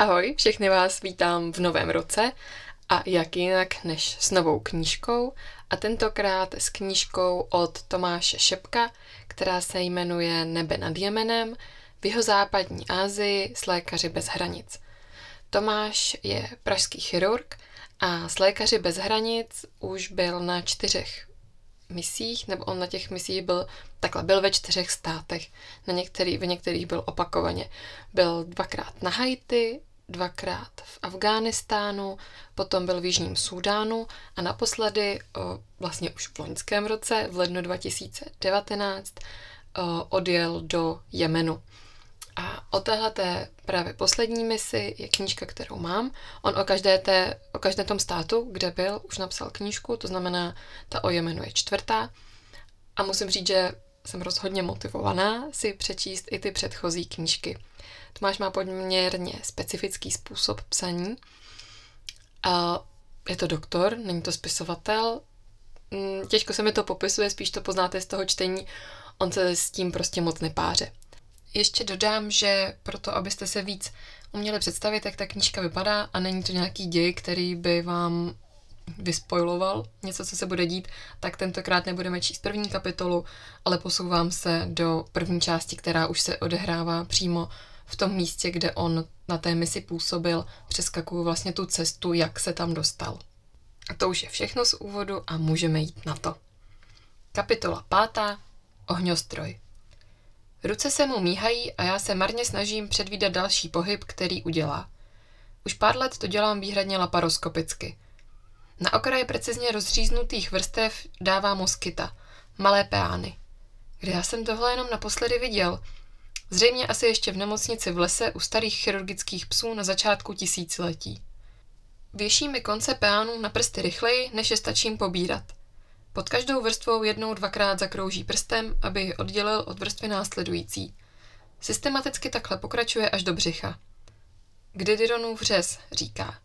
Ahoj, všechny vás vítám v novém roce a jak jinak než s novou knížkou a tentokrát s knížkou od Tomáše Šepka, která se jmenuje Nebe nad Jemenem v jeho západní Asii s lékaři bez hranic. Tomáš je pražský chirurg a s lékaři bez hranic už byl na čtyřech misích, nebo on na těch misích byl takhle, byl ve čtyřech státech, na některý, v některých byl opakovaně. Byl dvakrát na Haiti, dvakrát v Afghánistánu, potom byl v Jižním Súdánu a naposledy o, vlastně už v loňském roce, v lednu 2019, o, odjel do Jemenu. A o téhle právě poslední misi je knížka, kterou mám. On o každé, té, o každé tom státu, kde byl, už napsal knížku, to znamená, ta o Jemenu je čtvrtá. A musím říct, že jsem rozhodně motivovaná si přečíst i ty předchozí knížky. Tomáš má poměrně specifický způsob psaní. A je to doktor, není to spisovatel. Mm, těžko se mi to popisuje, spíš to poznáte z toho čtení. On se s tím prostě moc nepáře. Ještě dodám, že proto, abyste se víc uměli představit, jak ta knížka vypadá a není to nějaký děj, který by vám vyspoiloval něco, co se bude dít, tak tentokrát nebudeme číst první kapitolu, ale posouvám se do první části, která už se odehrává přímo v tom místě, kde on na té misi působil, přeskakuju vlastně tu cestu, jak se tam dostal. A to už je všechno z úvodu a můžeme jít na to. Kapitola pátá. Ohňostroj. Ruce se mu míhají a já se marně snažím předvídat další pohyb, který udělá. Už pár let to dělám výhradně laparoskopicky. Na okraji precizně rozříznutých vrstev dává moskyta, malé peány. Kde já jsem tohle jenom naposledy viděl? Zřejmě asi ještě v nemocnici v lese u starých chirurgických psů na začátku tisíciletí. Věší mi konce peánů na prsty rychleji, než je stačím pobírat. Pod každou vrstvou jednou dvakrát zakrouží prstem, aby ji oddělil od vrstvy následující. Systematicky takhle pokračuje až do břicha. Kdy Dironův řez, říká.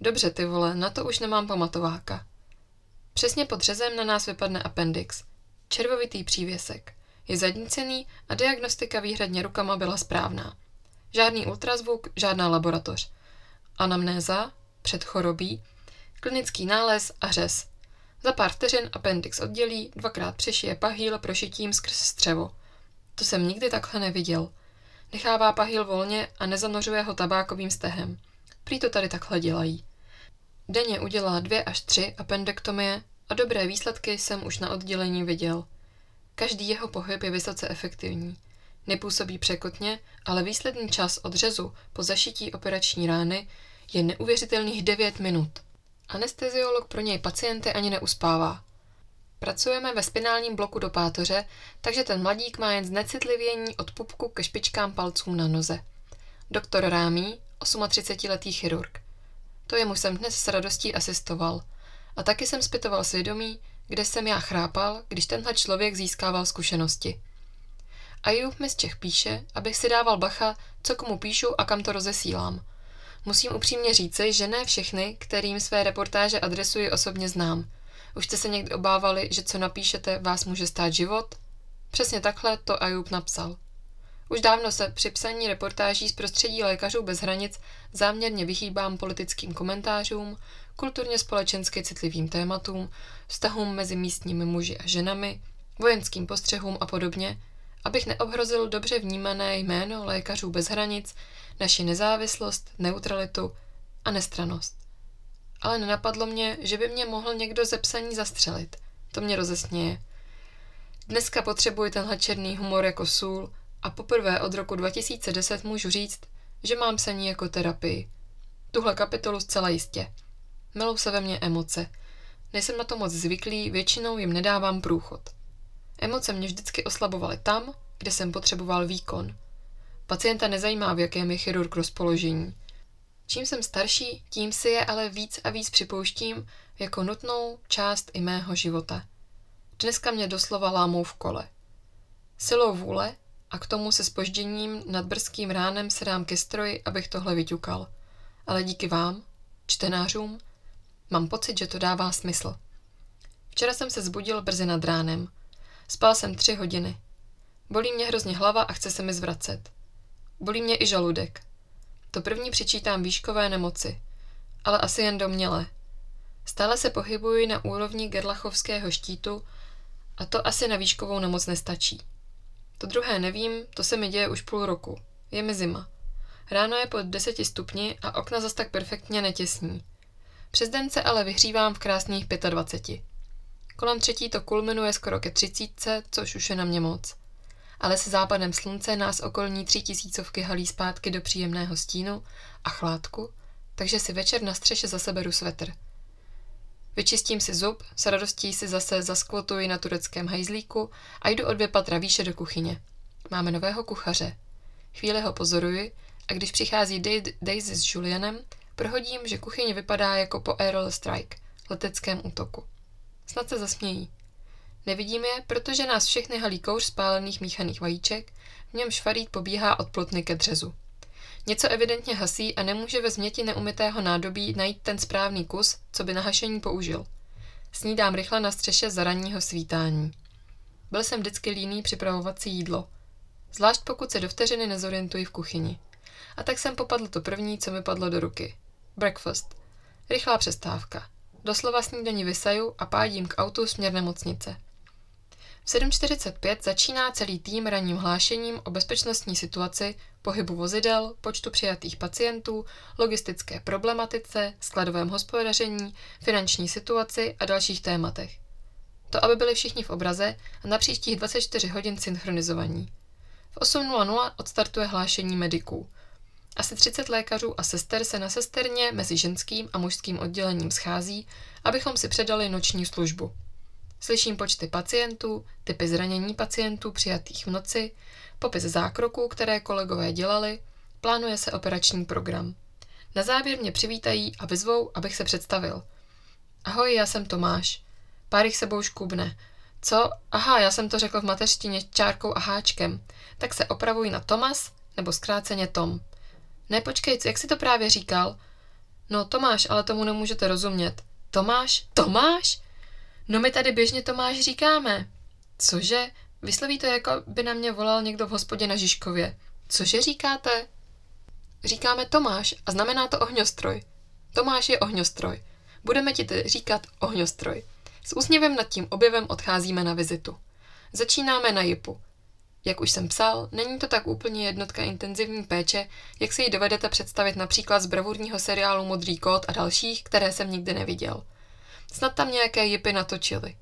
Dobře ty vole, na to už nemám pamatováka. Přesně pod řezem na nás vypadne appendix. Červovitý přívěsek. Je zadnícený a diagnostika výhradně rukama byla správná. Žádný ultrazvuk, žádná laboratoř. Anamnéza, předchorobí, klinický nález a řez. Za pár vteřin appendix oddělí, dvakrát přešije pahýl prošitím skrz střevo. To jsem nikdy takhle neviděl. Nechává pahýl volně a nezanořuje ho tabákovým stehem. Prý to tady takhle dělají. Denně udělá dvě až tři appendektomie a dobré výsledky jsem už na oddělení viděl. Každý jeho pohyb je vysoce efektivní. Nepůsobí překotně, ale výsledný čas od řezu po zašití operační rány je neuvěřitelných 9 minut. Anesteziolog pro něj pacienty ani neuspává. Pracujeme ve spinálním bloku do pátoře, takže ten mladík má jen znecitlivění od pupku ke špičkám palců na noze. Doktor Rámí, 38-letý chirurg. To jemu jsem dnes s radostí asistoval. A taky jsem zpytoval svědomí, kde jsem já chrápal, když tenhle člověk získával zkušenosti. Ayub mi z Čech píše, abych si dával bacha, co komu píšu a kam to rozesílám. Musím upřímně říci, že ne všechny, kterým své reportáže adresuji osobně znám. Už jste se někdy obávali, že co napíšete, vás může stát život? Přesně takhle to Ayub napsal. Už dávno se při psaní reportáží z prostředí lékařů bez hranic záměrně vyhýbám politickým komentářům, kulturně společensky citlivým tématům, vztahům mezi místními muži a ženami, vojenským postřehům a podobně, abych neobhrozil dobře vnímané jméno lékařů bez hranic, naši nezávislost, neutralitu a nestranost. Ale nenapadlo mě, že by mě mohl někdo ze psaní zastřelit. To mě rozesměje. Dneska potřebuji tenhle černý humor jako sůl a poprvé od roku 2010 můžu říct, že mám psaní jako terapii. Tuhle kapitolu zcela jistě. Melou se ve mně emoce. Nejsem na to moc zvyklý, většinou jim nedávám průchod. Emoce mě vždycky oslabovaly tam, kde jsem potřeboval výkon. Pacienta nezajímá, v jakém je chirurg rozpoložení. Čím jsem starší, tím si je ale víc a víc připouštím jako nutnou část i mého života. Dneska mě doslova lámou v kole. Silou vůle a k tomu se spožděním nad brzkým ránem se dám ke stroji, abych tohle vyťukal. Ale díky vám, čtenářům, mám pocit, že to dává smysl. Včera jsem se zbudil brzy nad ránem. Spal jsem tři hodiny. Bolí mě hrozně hlava a chce se mi zvracet. Bolí mě i žaludek. To první přičítám výškové nemoci, ale asi jen domnělé. Stále se pohybuji na úrovni gerlachovského štítu a to asi na výškovou nemoc nestačí. To druhé nevím, to se mi děje už půl roku. Je mi zima. Ráno je pod 10 stupni a okna zas tak perfektně netěsní. Přes den se ale vyhřívám v krásných 25. Kolem třetí to kulminuje skoro ke třicítce, což už je na mě moc. Ale se západem slunce nás okolní tří tisícovky halí zpátky do příjemného stínu a chládku, takže si večer na střeše zase beru svetr. Vyčistím si zub, s radostí si zase zaskvotuji na tureckém hajzlíku a jdu o dvě patra výše do kuchyně. Máme nového kuchaře. Chvíli ho pozoruji a když přichází Daisy s Julianem, prohodím, že kuchyně vypadá jako po Aerial Strike, leteckém útoku. Snad se zasmějí. Nevidím je, protože nás všechny halí kouř spálených míchaných vajíček, v němž Farid pobíhá od plotny ke dřezu. Něco evidentně hasí a nemůže ve změti neumytého nádobí najít ten správný kus, co by na hašení použil. Snídám rychle na střeše za ranního svítání. Byl jsem vždycky líný připravovat si jídlo. Zvlášť pokud se do vteřiny nezorientuji v kuchyni. A tak jsem popadl to první, co mi padlo do ruky. Breakfast. Rychlá přestávka. Doslova snídaní vysaju a pádím k autu směr nemocnice. V 7.45 začíná celý tým ranním hlášením o bezpečnostní situaci, pohybu vozidel, počtu přijatých pacientů, logistické problematice, skladovém hospodaření, finanční situaci a dalších tématech. To, aby byli všichni v obraze a na příštích 24 hodin synchronizovaní. V 8.00 odstartuje hlášení mediků. Asi 30 lékařů a sester se na sesterně mezi ženským a mužským oddělením schází, abychom si předali noční službu. Slyším počty pacientů, typy zranění pacientů přijatých v noci, popis zákroků, které kolegové dělali, plánuje se operační program. Na závěr mě přivítají a vyzvou, abych se představil. Ahoj, já jsem Tomáš. Pár jich sebou škubne. Co? Aha, já jsem to řekl v mateřštině čárkou a háčkem. Tak se opravuj na Tomas, nebo zkráceně Tom. Ne, počkej, jak jsi to právě říkal? No, Tomáš, ale tomu nemůžete rozumět. Tomáš? Tomáš? No my tady běžně Tomáš říkáme. Cože? Vysloví to, jako by na mě volal někdo v hospodě na Žižkově. Cože říkáte? Říkáme Tomáš a znamená to ohňostroj. Tomáš je ohňostroj. Budeme ti tedy říkat ohňostroj. S úsměvem nad tím objevem odcházíme na vizitu. Začínáme na JIPu. Jak už jsem psal, není to tak úplně jednotka intenzivní péče, jak si ji dovedete představit například z bravurního seriálu Modrý kód a dalších, které jsem nikdy neviděl. Snad tam nějaké jipy natočili.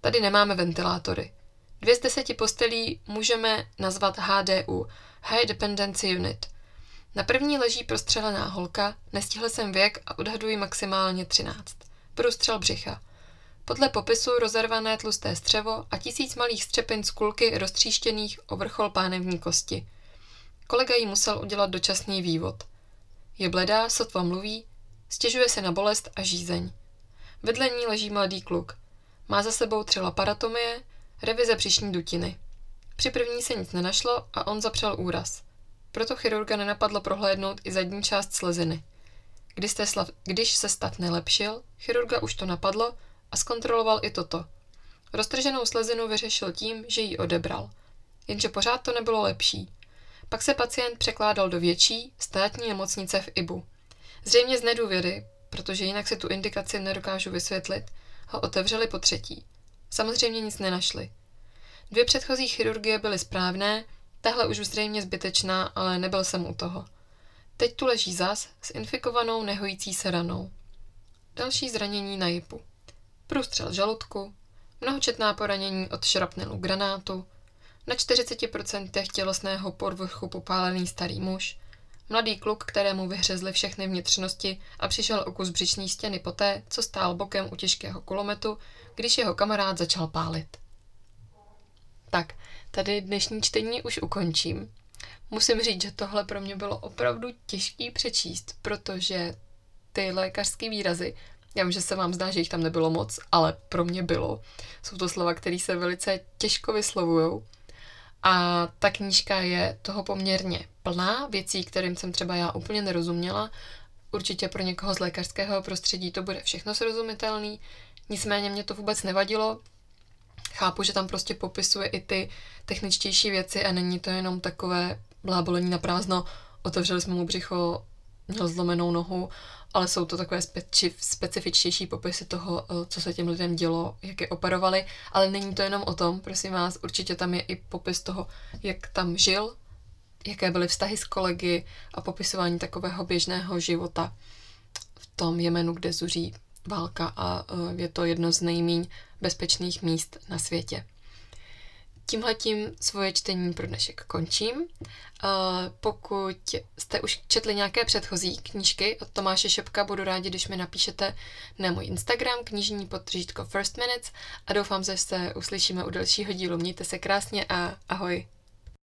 Tady nemáme ventilátory. Dvě z deseti postelí můžeme nazvat HDU, High Dependency Unit. Na první leží prostřelená holka, nestihl jsem věk a odhaduji maximálně 13. Průstřel břicha. Podle popisu rozervané tlusté střevo a tisíc malých střepin z kulky roztříštěných o vrchol pánevní kosti. Kolega jí musel udělat dočasný vývod. Je bledá, sotva mluví, stěžuje se na bolest a žízeň. Vedle ní leží mladý kluk. Má za sebou tři laparatomie, revize břišní dutiny. Při první se nic nenašlo a on zapřel úraz. Proto chirurga nenapadlo prohlédnout i zadní část sleziny. Když, slav, když se stav nelepšil, chirurga už to napadlo a zkontroloval i toto. Roztrženou slezinu vyřešil tím, že ji odebral. Jenže pořád to nebylo lepší. Pak se pacient překládal do větší, státní nemocnice v Ibu. Zřejmě z nedůvěry, protože jinak si tu indikaci nedokážu vysvětlit, ho otevřeli po třetí. Samozřejmě nic nenašli. Dvě předchozí chirurgie byly správné, tahle už zřejmě zbytečná, ale nebyl jsem u toho. Teď tu leží zas s infikovanou nehojící se ranou. Další zranění na jipu. Průstřel žaludku, mnohočetná poranění od šrapnelu granátu, na 40% tělesného podvrchu popálený starý muž, Mladý kluk, kterému vyhřezly všechny vnitřnosti a přišel o kus břiční stěny poté, co stál bokem u těžkého kulometu, když jeho kamarád začal pálit. Tak, tady dnešní čtení už ukončím. Musím říct, že tohle pro mě bylo opravdu těžký přečíst, protože ty lékařské výrazy, já vím, že se vám zdá, že jich tam nebylo moc, ale pro mě bylo. Jsou to slova, které se velice těžko vyslovují a ta knížka je toho poměrně plná věcí, kterým jsem třeba já úplně nerozuměla. Určitě pro někoho z lékařského prostředí to bude všechno srozumitelný, nicméně mě to vůbec nevadilo. Chápu, že tam prostě popisuje i ty techničtější věci a není to jenom takové blábolení na prázdno, otevřeli jsme mu břicho, měl zlomenou nohu, ale jsou to takové speci- specifičtější popisy toho, eh, co se těm lidem dělo, jak je operovali, ale není to jenom o tom, prosím vás, určitě tam je i popis toho, jak tam žil, jaké byly vztahy s kolegy a popisování takového běžného života v tom Jemenu, kde zuří válka a eh, je to jedno z nejméně bezpečných míst na světě. Tímhletím svoje čtení pro dnešek končím. Uh, pokud jste už četli nějaké předchozí knížky od Tomáše Šepka, budu rádi, když mi napíšete na můj Instagram knižní podřídko First Minutes a doufám, že se uslyšíme u dalšího dílu. Mějte se krásně a ahoj.